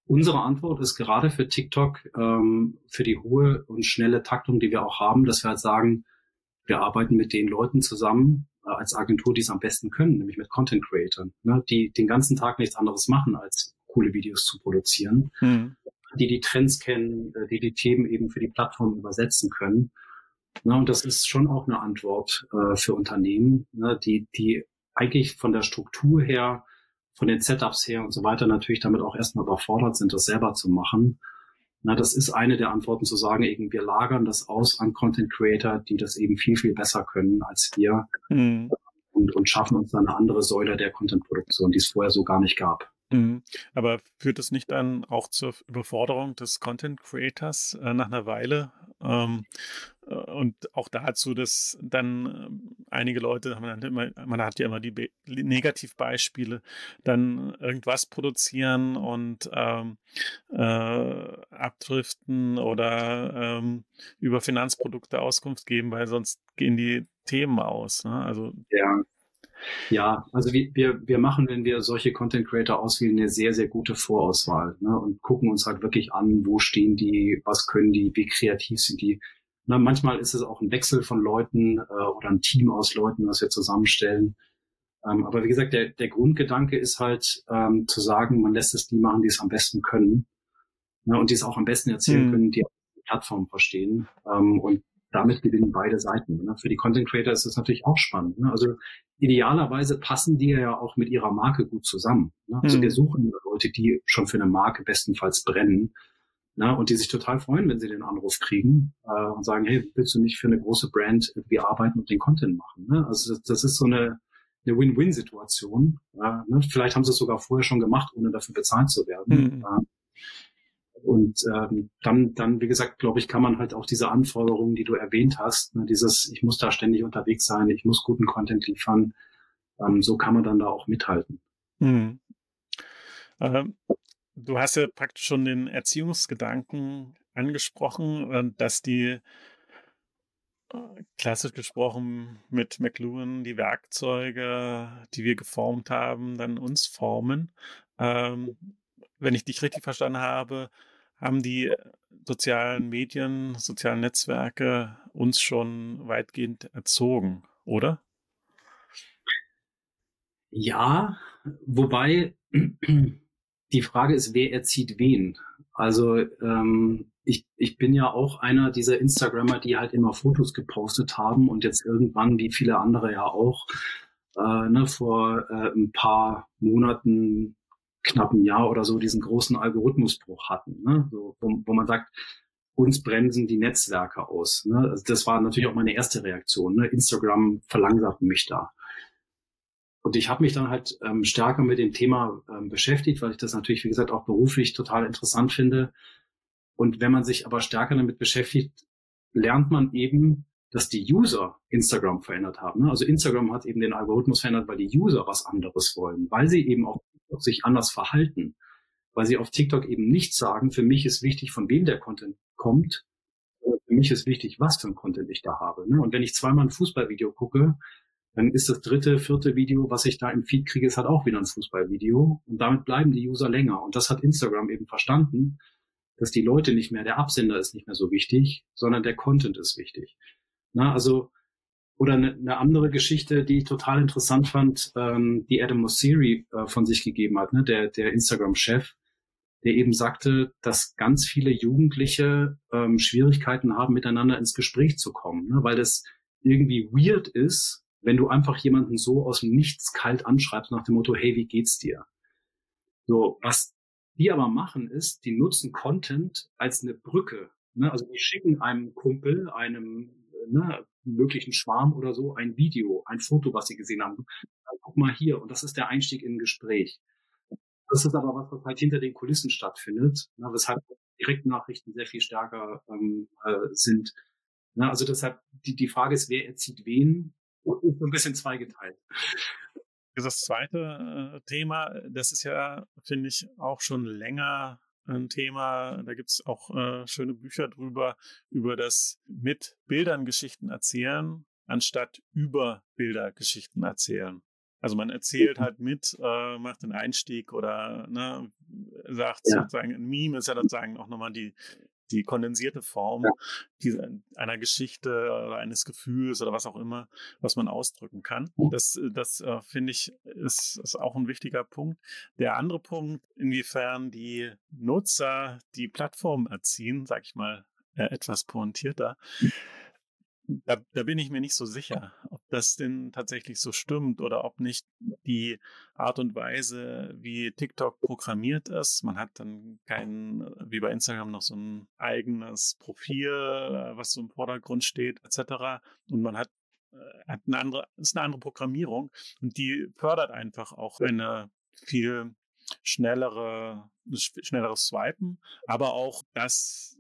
S3: Unsere Antwort ist gerade für TikTok, ähm, für die hohe und schnelle Taktung, die wir auch haben, dass wir halt sagen, wir arbeiten mit den Leuten zusammen als Agentur, die es am besten können, nämlich mit Content Creators, ne, die den ganzen Tag nichts anderes machen, als coole Videos zu produzieren, mhm. die die Trends kennen, äh, die die Themen eben für die Plattform übersetzen können. Ne, und das ist schon auch eine Antwort äh, für Unternehmen, ne, die, die eigentlich von der Struktur her von den Setups her und so weiter natürlich damit auch erstmal überfordert sind, das selber zu machen. Na, das ist eine der Antworten zu sagen, eben wir lagern das aus an Content Creator, die das eben viel, viel besser können als wir mhm. und, und schaffen uns dann eine andere Säule der Content-Produktion, die es vorher so gar nicht gab.
S1: Mhm. Aber führt es nicht dann auch zur Überforderung des Content Creators äh, nach einer Weile? Ähm, äh, und auch dazu, dass dann äh, einige Leute, man hat, immer, man hat ja immer die Be Negativbeispiele, dann irgendwas produzieren und ähm, äh, abdriften oder ähm, über Finanzprodukte Auskunft geben, weil sonst gehen die Themen aus. Ne? Also
S3: ja. Ja, also wir, wir, wir machen, wenn wir solche Content Creator auswählen, eine sehr, sehr gute Vorauswahl ne? und gucken uns halt wirklich an, wo stehen die, was können die, wie kreativ sind die. Na, manchmal ist es auch ein Wechsel von Leuten äh, oder ein Team aus Leuten, was wir zusammenstellen. Ähm, aber wie gesagt, der, der Grundgedanke ist halt ähm, zu sagen, man lässt es die machen, die es am besten können ne? und die es auch am besten erzählen mhm. können, die die Plattform verstehen. Ähm, und damit gewinnen beide Seiten. Ne? Für die Content Creator ist das natürlich auch spannend. Ne? Also idealerweise passen die ja auch mit ihrer Marke gut zusammen. Ne? Also mhm. wir suchen Leute, die schon für eine Marke bestenfalls brennen. Ne? Und die sich total freuen, wenn sie den Anruf kriegen äh, und sagen, hey, willst du nicht für eine große Brand irgendwie arbeiten und den Content machen? Ne? Also das, das ist so eine, eine Win-Win-Situation. Äh? Vielleicht haben sie es sogar vorher schon gemacht, ohne dafür bezahlt zu werden. Mhm. Äh, und ähm, dann, dann, wie gesagt, glaube ich, kann man halt auch diese Anforderungen, die du erwähnt hast, ne, dieses, ich muss da ständig unterwegs sein, ich muss guten Content liefern, ähm, so kann man dann da auch mithalten.
S1: Hm. Ähm, du hast ja praktisch schon den Erziehungsgedanken angesprochen, äh, dass die äh, klassisch gesprochen mit McLuhan die Werkzeuge, die wir geformt haben, dann uns formen. Ähm, wenn ich dich richtig verstanden habe, haben die äh, sozialen Medien, sozialen Netzwerke uns schon weitgehend erzogen, oder?
S3: Ja, wobei die Frage ist, wer erzieht wen? Also ähm, ich, ich bin ja auch einer dieser Instagrammer, die halt immer Fotos gepostet haben und jetzt irgendwann, wie viele andere ja auch, äh, ne, vor äh, ein paar Monaten knappen Jahr oder so diesen großen Algorithmusbruch hatten, ne? so, wo, wo man sagt, uns bremsen die Netzwerke aus. Ne? Also das war natürlich auch meine erste Reaktion. Ne? Instagram verlangsamt mich da. Und ich habe mich dann halt ähm, stärker mit dem Thema ähm, beschäftigt, weil ich das natürlich, wie gesagt, auch beruflich total interessant finde. Und wenn man sich aber stärker damit beschäftigt, lernt man eben, dass die User Instagram verändert haben. Ne? Also Instagram hat eben den Algorithmus verändert, weil die User was anderes wollen, weil sie eben auch sich anders verhalten, weil sie auf TikTok eben nicht sagen, für mich ist wichtig, von wem der Content kommt, für mich ist wichtig, was für ein Content ich da habe. Ne? Und wenn ich zweimal ein Fußballvideo gucke, dann ist das dritte, vierte Video, was ich da im Feed kriege, ist halt auch wieder ein Fußballvideo. Und damit bleiben die User länger. Und das hat Instagram eben verstanden, dass die Leute nicht mehr, der Absender ist nicht mehr so wichtig, sondern der Content ist wichtig. Na, also oder eine, eine andere Geschichte, die ich total interessant fand, ähm, die Adam Mosseri äh, von sich gegeben hat, ne? der, der Instagram-Chef, der eben sagte, dass ganz viele Jugendliche ähm, Schwierigkeiten haben, miteinander ins Gespräch zu kommen, ne? weil das irgendwie weird ist, wenn du einfach jemanden so aus dem Nichts kalt anschreibst nach dem Motto, hey, wie geht's dir? So, was die aber machen ist, die nutzen Content als eine Brücke. Ne? Also die schicken einem Kumpel, einem ne, möglichen Schwarm oder so ein Video, ein Foto, was sie gesehen haben. Guck mal hier, und das ist der Einstieg in ein Gespräch. Das ist aber was, was halt hinter den Kulissen stattfindet, ne, weshalb Direktnachrichten sehr viel stärker ähm, äh, sind. Ne, also deshalb, die, die Frage ist, wer erzieht wen, ist so ein bisschen zweigeteilt.
S1: Das zweite äh, Thema, das ist ja, finde ich, auch schon länger ein Thema. Da gibt es auch äh, schöne Bücher drüber, über das mit Bildern Geschichten erzählen, anstatt über Bilder Geschichten erzählen. Also man erzählt halt mit, äh, macht den Einstieg oder ne, sagt ja. sozusagen, ein Meme ist ja sozusagen auch nochmal die, die kondensierte Form ja. dieser, einer Geschichte oder eines Gefühls oder was auch immer, was man ausdrücken kann. Das, das äh, finde ich, ist, ist auch ein wichtiger Punkt. Der andere Punkt, inwiefern die Nutzer die Plattform erziehen, sag ich mal, äh, etwas pointierter. Da, da bin ich mir nicht so sicher, ob das denn tatsächlich so stimmt oder ob nicht die Art und Weise, wie TikTok programmiert ist. Man hat dann kein, wie bei Instagram, noch so ein eigenes Profil, äh, was so im Vordergrund steht, etc. Und man hat, äh, hat eine andere, ist eine andere Programmierung und die fördert einfach auch eine viel schnellere, schnelleres Swipen, aber auch das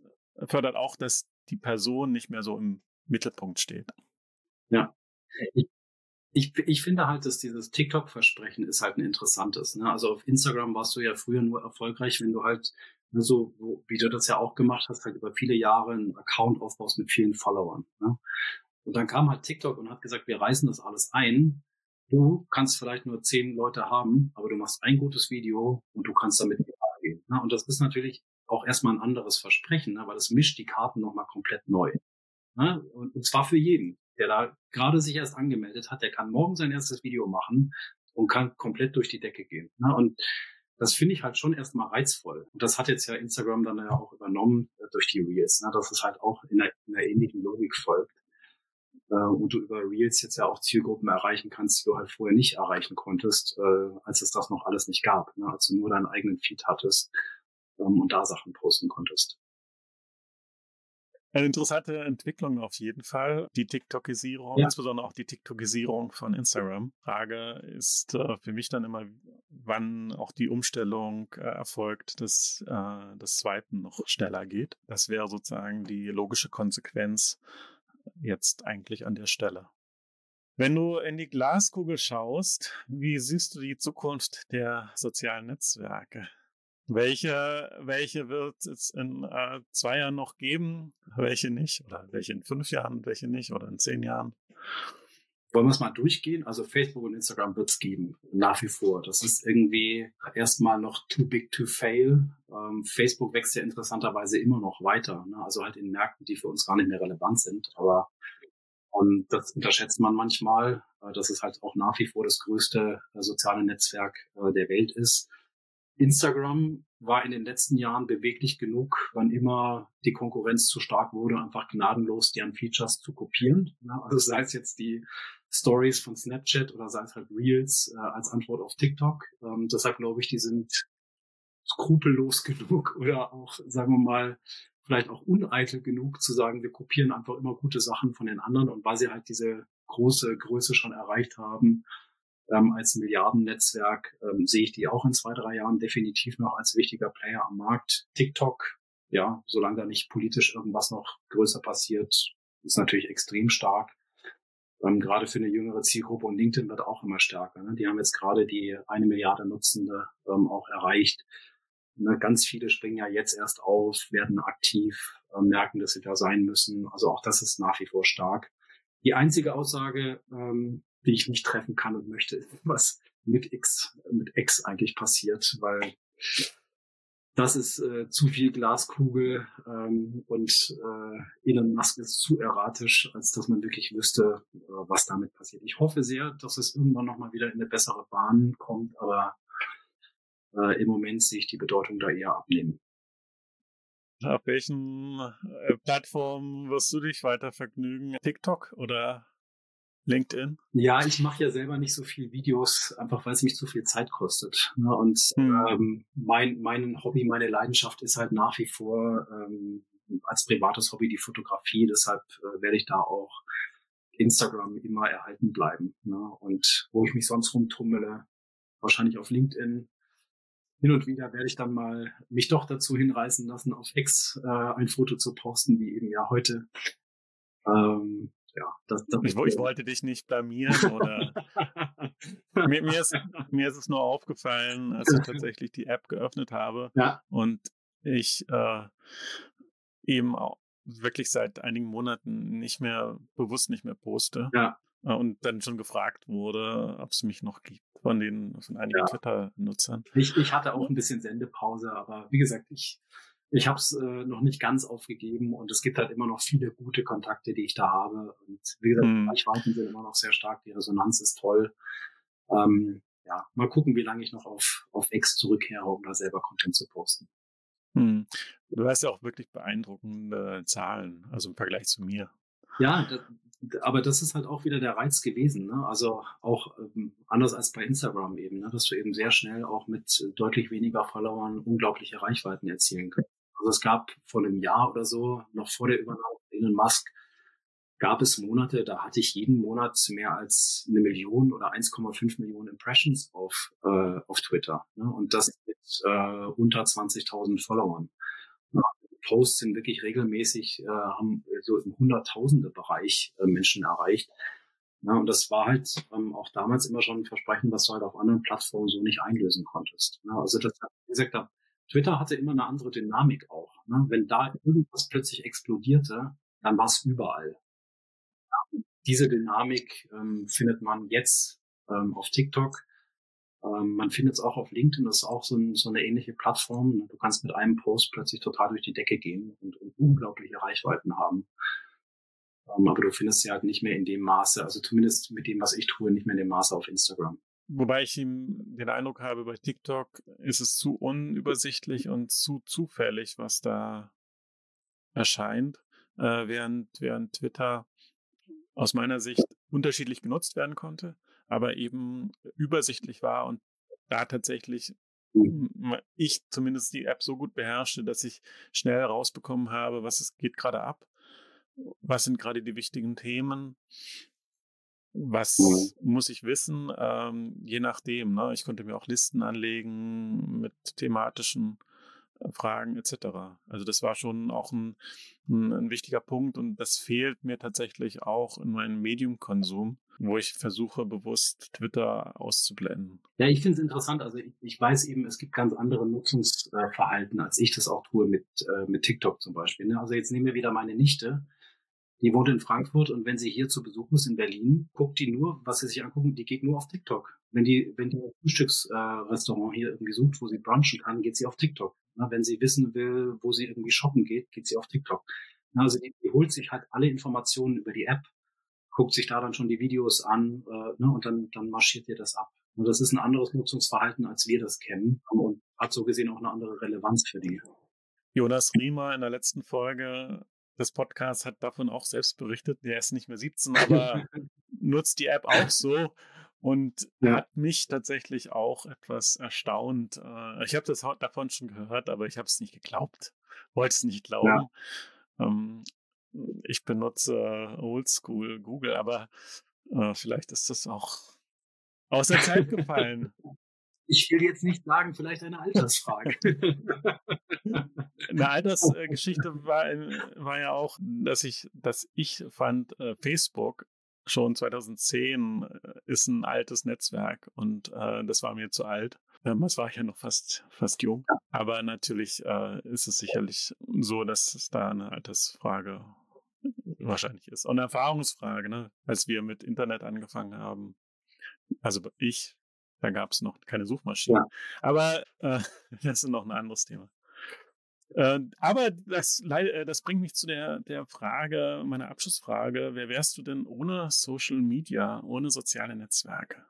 S1: fördert auch, dass die Person nicht mehr so im Mittelpunkt steht.
S3: Ja. Ich, ich, ich finde halt, dass dieses TikTok-Versprechen ist halt ein interessantes. Ne? Also auf Instagram warst du ja früher nur erfolgreich, wenn du halt ne, so, wie du das ja auch gemacht hast, halt über viele Jahre einen Account aufbaust mit vielen Followern. Ne? Und dann kam halt TikTok und hat gesagt, wir reißen das alles ein. Du kannst vielleicht nur zehn Leute haben, aber du machst ein gutes Video und du kannst damit gehen. Ne? Und das ist natürlich auch erstmal ein anderes Versprechen, ne? weil das mischt die Karten nochmal komplett neu. Ne? Und, und zwar für jeden, der da gerade sich erst angemeldet hat, der kann morgen sein erstes Video machen und kann komplett durch die Decke gehen. Ne? Und das finde ich halt schon erstmal reizvoll. Und das hat jetzt ja Instagram dann ja auch übernommen äh, durch die Reels, ne? dass es halt auch in einer, in einer ähnlichen Logik folgt. Äh, und du über Reels jetzt ja auch Zielgruppen erreichen kannst, die du halt vorher nicht erreichen konntest, äh, als es das noch alles nicht gab, ne? als du nur deinen eigenen Feed hattest ähm, und da Sachen posten konntest.
S1: Eine interessante Entwicklung auf jeden Fall. Die TikTokisierung, ja. insbesondere auch die TikTokisierung von Instagram. Frage ist äh, für mich dann immer, wann auch die Umstellung äh, erfolgt, dass äh, das Swipen noch schneller geht. Das wäre sozusagen die logische Konsequenz jetzt eigentlich an der Stelle. Wenn du in die Glaskugel schaust, wie siehst du die Zukunft der sozialen Netzwerke? Welche, welche wird es in äh, zwei Jahren noch geben, welche nicht? Oder welche in fünf Jahren, welche nicht? Oder in zehn Jahren?
S3: Wollen wir es mal durchgehen? Also Facebook und Instagram wird es geben, nach wie vor. Das ist irgendwie erstmal noch too big to fail. Ähm, Facebook wächst ja interessanterweise immer noch weiter. Ne? Also halt in Märkten, die für uns gar nicht mehr relevant sind. Aber und das unterschätzt man manchmal, äh, dass es halt auch nach wie vor das größte äh, soziale Netzwerk äh, der Welt ist. Instagram war in den letzten Jahren beweglich genug, wann immer die Konkurrenz zu stark wurde, einfach gnadenlos deren Features zu kopieren. Also sei es jetzt die Stories von Snapchat oder sei es halt Reels äh, als Antwort auf TikTok. Ähm, deshalb glaube ich, die sind skrupellos genug oder auch, sagen wir mal, vielleicht auch uneitel genug zu sagen, wir kopieren einfach immer gute Sachen von den anderen und weil sie halt diese große Größe schon erreicht haben, ähm, als Milliardennetzwerk ähm, sehe ich die auch in zwei, drei Jahren definitiv noch als wichtiger Player am Markt. TikTok, ja, solange da nicht politisch irgendwas noch größer passiert, ist natürlich extrem stark. Ähm, gerade für eine jüngere Zielgruppe und LinkedIn wird auch immer stärker. Ne? Die haben jetzt gerade die eine Milliarde Nutzende ähm, auch erreicht. Ne? Ganz viele springen ja jetzt erst auf, werden aktiv, äh, merken, dass sie da sein müssen. Also auch das ist nach wie vor stark. Die einzige Aussage, ähm, die ich nicht treffen kann und möchte, was mit X, mit X eigentlich passiert, weil das ist äh, zu viel Glaskugel ähm, und äh, Elon Musk ist zu erratisch, als dass man wirklich wüsste, äh, was damit passiert. Ich hoffe sehr, dass es irgendwann nochmal wieder in eine bessere Bahn kommt, aber äh, im Moment sehe ich die Bedeutung da eher abnehmen.
S1: Auf welchen äh, Plattformen wirst du dich weiter vergnügen? TikTok oder LinkedIn?
S3: Ja, ich mache ja selber nicht so viel Videos, einfach weil es mich zu viel Zeit kostet. Ne? Und hm. ähm, mein, mein Hobby, meine Leidenschaft ist halt nach wie vor ähm, als privates Hobby die Fotografie. Deshalb äh, werde ich da auch Instagram immer erhalten bleiben. Ne? Und wo ich mich sonst rumtummele, wahrscheinlich auf LinkedIn. Hin und wieder werde ich dann mal mich doch dazu hinreißen lassen, auf X äh, ein Foto zu posten, wie eben ja heute. Ähm, ja,
S1: das, das ich, ich, wollte dich nicht blamieren oder mir, mir, ist, mir ist es nur aufgefallen, als ich tatsächlich die App geöffnet habe ja. und ich äh, eben auch wirklich seit einigen Monaten nicht mehr bewusst nicht mehr poste. Ja. Äh, und dann schon gefragt wurde, ob es mich noch gibt von den von einigen ja. Twitter-Nutzern.
S3: Ich, ich hatte auch ein bisschen Sendepause, aber wie gesagt, ich ich habe es äh, noch nicht ganz aufgegeben und es gibt halt immer noch viele gute Kontakte, die ich da habe. Und wie gesagt, mhm. die Reichweiten sind immer noch sehr stark, die Resonanz ist toll. Ähm, ja, mal gucken, wie lange ich noch auf, auf X zurückkehre, um da selber Content zu posten.
S1: Hm. Du hast ja auch wirklich beeindruckende Zahlen, also im Vergleich zu mir.
S3: Ja, das, aber das ist halt auch wieder der Reiz gewesen. Ne? Also auch ähm, anders als bei Instagram eben, ne? dass du eben sehr schnell auch mit deutlich weniger Followern unglaubliche Reichweiten erzielen kannst. Also es gab vor einem Jahr oder so, noch vor der Übernahme von Elon Musk, gab es Monate, da hatte ich jeden Monat mehr als eine Million oder 1,5 Millionen Impressions auf, äh, auf Twitter. Ne? Und das mit äh, unter 20.000 Followern. Posts sind wirklich regelmäßig, äh, haben so im Hunderttausende-Bereich äh, Menschen erreicht. Ja, und das war halt ähm, auch damals immer schon ein Versprechen, was du halt auf anderen Plattformen so nicht einlösen konntest. Ja, also das, wie gesagt, Twitter hatte immer eine andere Dynamik auch. Ne? Wenn da irgendwas plötzlich explodierte, dann war es überall. Ja, diese Dynamik ähm, findet man jetzt ähm, auf TikTok ähm, man findet es auch auf LinkedIn, das ist auch so, ein, so, eine ähnliche Plattform. Du kannst mit einem Post plötzlich total durch die Decke gehen und, und unglaubliche Reichweiten haben. Ähm, aber du findest sie halt nicht mehr in dem Maße, also zumindest mit dem, was ich tue, nicht mehr in dem Maße auf Instagram.
S1: Wobei ich den Eindruck habe, bei TikTok ist es zu unübersichtlich und zu zufällig, was da erscheint, äh, während, während Twitter aus meiner Sicht unterschiedlich genutzt werden konnte aber eben übersichtlich war und da tatsächlich mhm. ich zumindest die App so gut beherrschte, dass ich schnell rausbekommen habe, was es geht gerade ab, was sind gerade die wichtigen Themen, was mhm. muss ich wissen, ähm, je nachdem. Ne? Ich konnte mir auch Listen anlegen mit thematischen äh, Fragen etc. Also das war schon auch ein, ein, ein wichtiger Punkt und das fehlt mir tatsächlich auch in meinem Mediumkonsum wo ich versuche, bewusst Twitter auszublenden.
S3: Ja, ich finde es interessant. Also ich, ich, weiß eben, es gibt ganz andere Nutzungsverhalten, als ich das auch tue mit, äh, mit TikTok zum Beispiel. Ne? Also jetzt nehmen wir wieder meine Nichte. Die wohnt in Frankfurt und wenn sie hier zu Besuch ist in Berlin, guckt die nur, was sie sich angucken, die geht nur auf TikTok. Wenn die, wenn die ein Frühstücksrestaurant hier irgendwie sucht, wo sie brunchen kann, geht sie auf TikTok. Wenn sie wissen will, wo sie irgendwie shoppen geht, geht sie auf TikTok. Also die, die holt sich halt alle Informationen über die App guckt sich da dann schon die Videos an äh, ne, und dann, dann marschiert ihr das ab. Und das ist ein anderes Nutzungsverhalten, als wir das kennen und hat so gesehen auch eine andere Relevanz für die.
S1: Jonas Riemer in der letzten Folge des Podcasts hat davon auch selbst berichtet. Der ist nicht mehr 17, aber nutzt die App auch so und ja. hat mich tatsächlich auch etwas erstaunt. Äh, ich habe das davon schon gehört, aber ich habe es nicht geglaubt, wollte es nicht glauben. Ja. Ähm, ich benutze Oldschool Google, aber äh, vielleicht ist das auch aus der Zeit gefallen.
S3: Ich will jetzt nicht sagen, vielleicht eine Altersfrage.
S1: eine Altersgeschichte war, war ja auch, dass ich, dass ich fand, äh, Facebook schon 2010 äh, ist ein altes Netzwerk und äh, das war mir zu alt. Damals war ich ja noch fast, fast jung. Aber natürlich äh, ist es sicherlich so, dass es da eine Altersfrage wahrscheinlich ist. Und eine Erfahrungsfrage, ne? Als wir mit Internet angefangen haben, also ich, da gab es noch keine Suchmaschine. Ja. Aber äh, das ist noch ein anderes Thema. Äh, aber das, äh, das bringt mich zu der, der Frage, meiner Abschlussfrage, wer wärst du denn ohne Social Media, ohne soziale Netzwerke?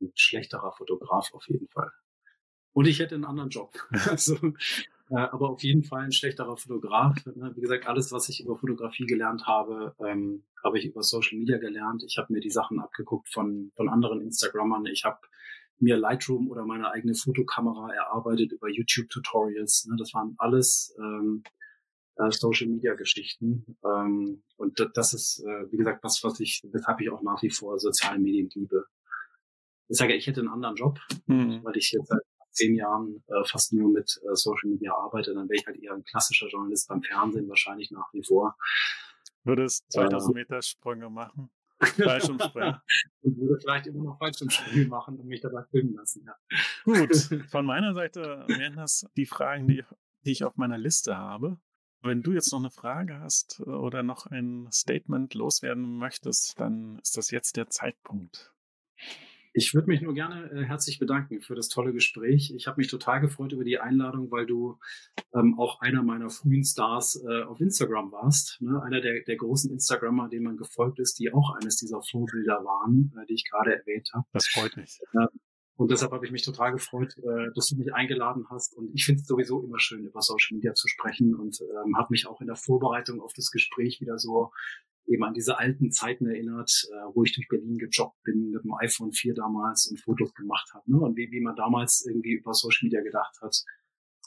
S3: Ein schlechterer Fotograf auf jeden Fall. Und ich hätte einen anderen Job. Also aber auf jeden Fall ein schlechterer Fotograf. Ne? Wie gesagt, alles, was ich über Fotografie gelernt habe, ähm, habe ich über Social Media gelernt. Ich habe mir die Sachen abgeguckt von, von anderen Instagrammern. Ich habe mir Lightroom oder meine eigene Fotokamera erarbeitet über YouTube-Tutorials. Ne? Das waren alles ähm, äh, Social Media Geschichten. Ähm, und das ist, äh, wie gesagt, was, was ich, weshalb ich auch nach wie vor soziale Medien liebe. Ich sage, ich hätte einen anderen Job, mhm. weil ich jetzt seit zehn Jahren äh, fast nur mit äh, Social Media arbeite, dann wäre ich halt eher ein klassischer Journalist beim Fernsehen wahrscheinlich nach wie vor.
S1: Würdest 2000 äh, Meter Sprünge machen? Fallschirmsprünge.
S3: und würde vielleicht immer noch Fallschirmsprünge machen und mich dabei filmen lassen, ja.
S1: Gut, von meiner Seite wären das die Fragen, die, die ich auf meiner Liste habe. Wenn du jetzt noch eine Frage hast äh, oder noch ein Statement loswerden möchtest, dann ist das jetzt der Zeitpunkt.
S3: Ich würde mich nur gerne äh, herzlich bedanken für das tolle Gespräch. Ich habe mich total gefreut über die Einladung, weil du ähm, auch einer meiner frühen Stars äh, auf Instagram warst. Ne? Einer der, der großen Instagrammer, denen man gefolgt ist, die auch eines dieser Vorbilder waren, äh, die ich gerade erwähnt habe.
S1: Das freut mich.
S3: Und deshalb habe ich mich total gefreut, äh, dass du mich eingeladen hast. Und ich finde es sowieso immer schön, über Social Media zu sprechen und ähm, habe mich auch in der Vorbereitung auf das Gespräch wieder so eben an diese alten Zeiten erinnert, äh, wo ich durch Berlin gejoggt bin mit dem iPhone 4 damals und Fotos gemacht habe. Ne? Und wie, wie man damals irgendwie über Social Media gedacht hat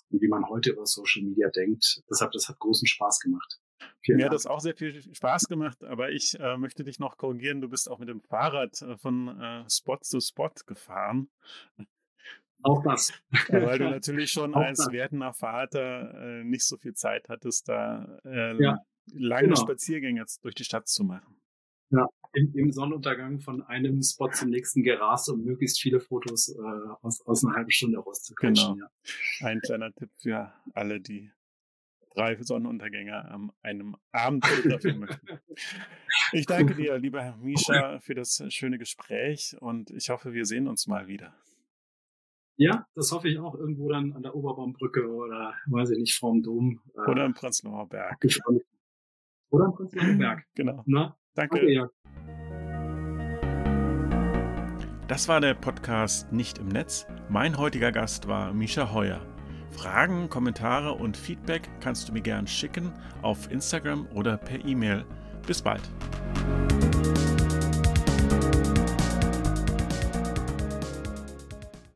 S3: und wie man heute über Social Media denkt. Deshalb, das hat großen Spaß gemacht.
S1: Vielen Mir Dank. hat das auch sehr viel Spaß gemacht, aber ich äh, möchte dich noch korrigieren. Du bist auch mit dem Fahrrad äh, von äh, Spot zu Spot gefahren.
S3: Auch das.
S1: Weil du natürlich schon als das. werdender Vater äh, nicht so viel Zeit hattest, da äh, ja, lange genau. Spaziergänge durch die Stadt zu machen.
S3: Ja, im, im, Sonnenuntergang von einem Spot zum nächsten gerast, um möglichst viele Fotos äh, aus, aus einer halben Stunde rauszukriegen.
S1: Genau. Ja. Ein kleiner Tipp für alle, die drei Sonnenuntergänge an einem Abend fotografieren möchten. Ich danke dir, lieber Herr Misha, für das schöne Gespräch und ich hoffe, wir sehen uns mal wieder.
S3: Ja, das hoffe ich auch irgendwo dann an der Oberbaumbrücke oder, weiß ich nicht, vorm Dom.
S1: Äh, oder im Prenzlauer Berg.
S3: Oder im Prenzlauer Berg.
S1: Genau. Na? Danke. Danke ja. Das war der Podcast Nicht im Netz. Mein heutiger Gast war Misha Heuer. Fragen, Kommentare und Feedback kannst du mir gern schicken auf Instagram oder per E-Mail. Bis bald.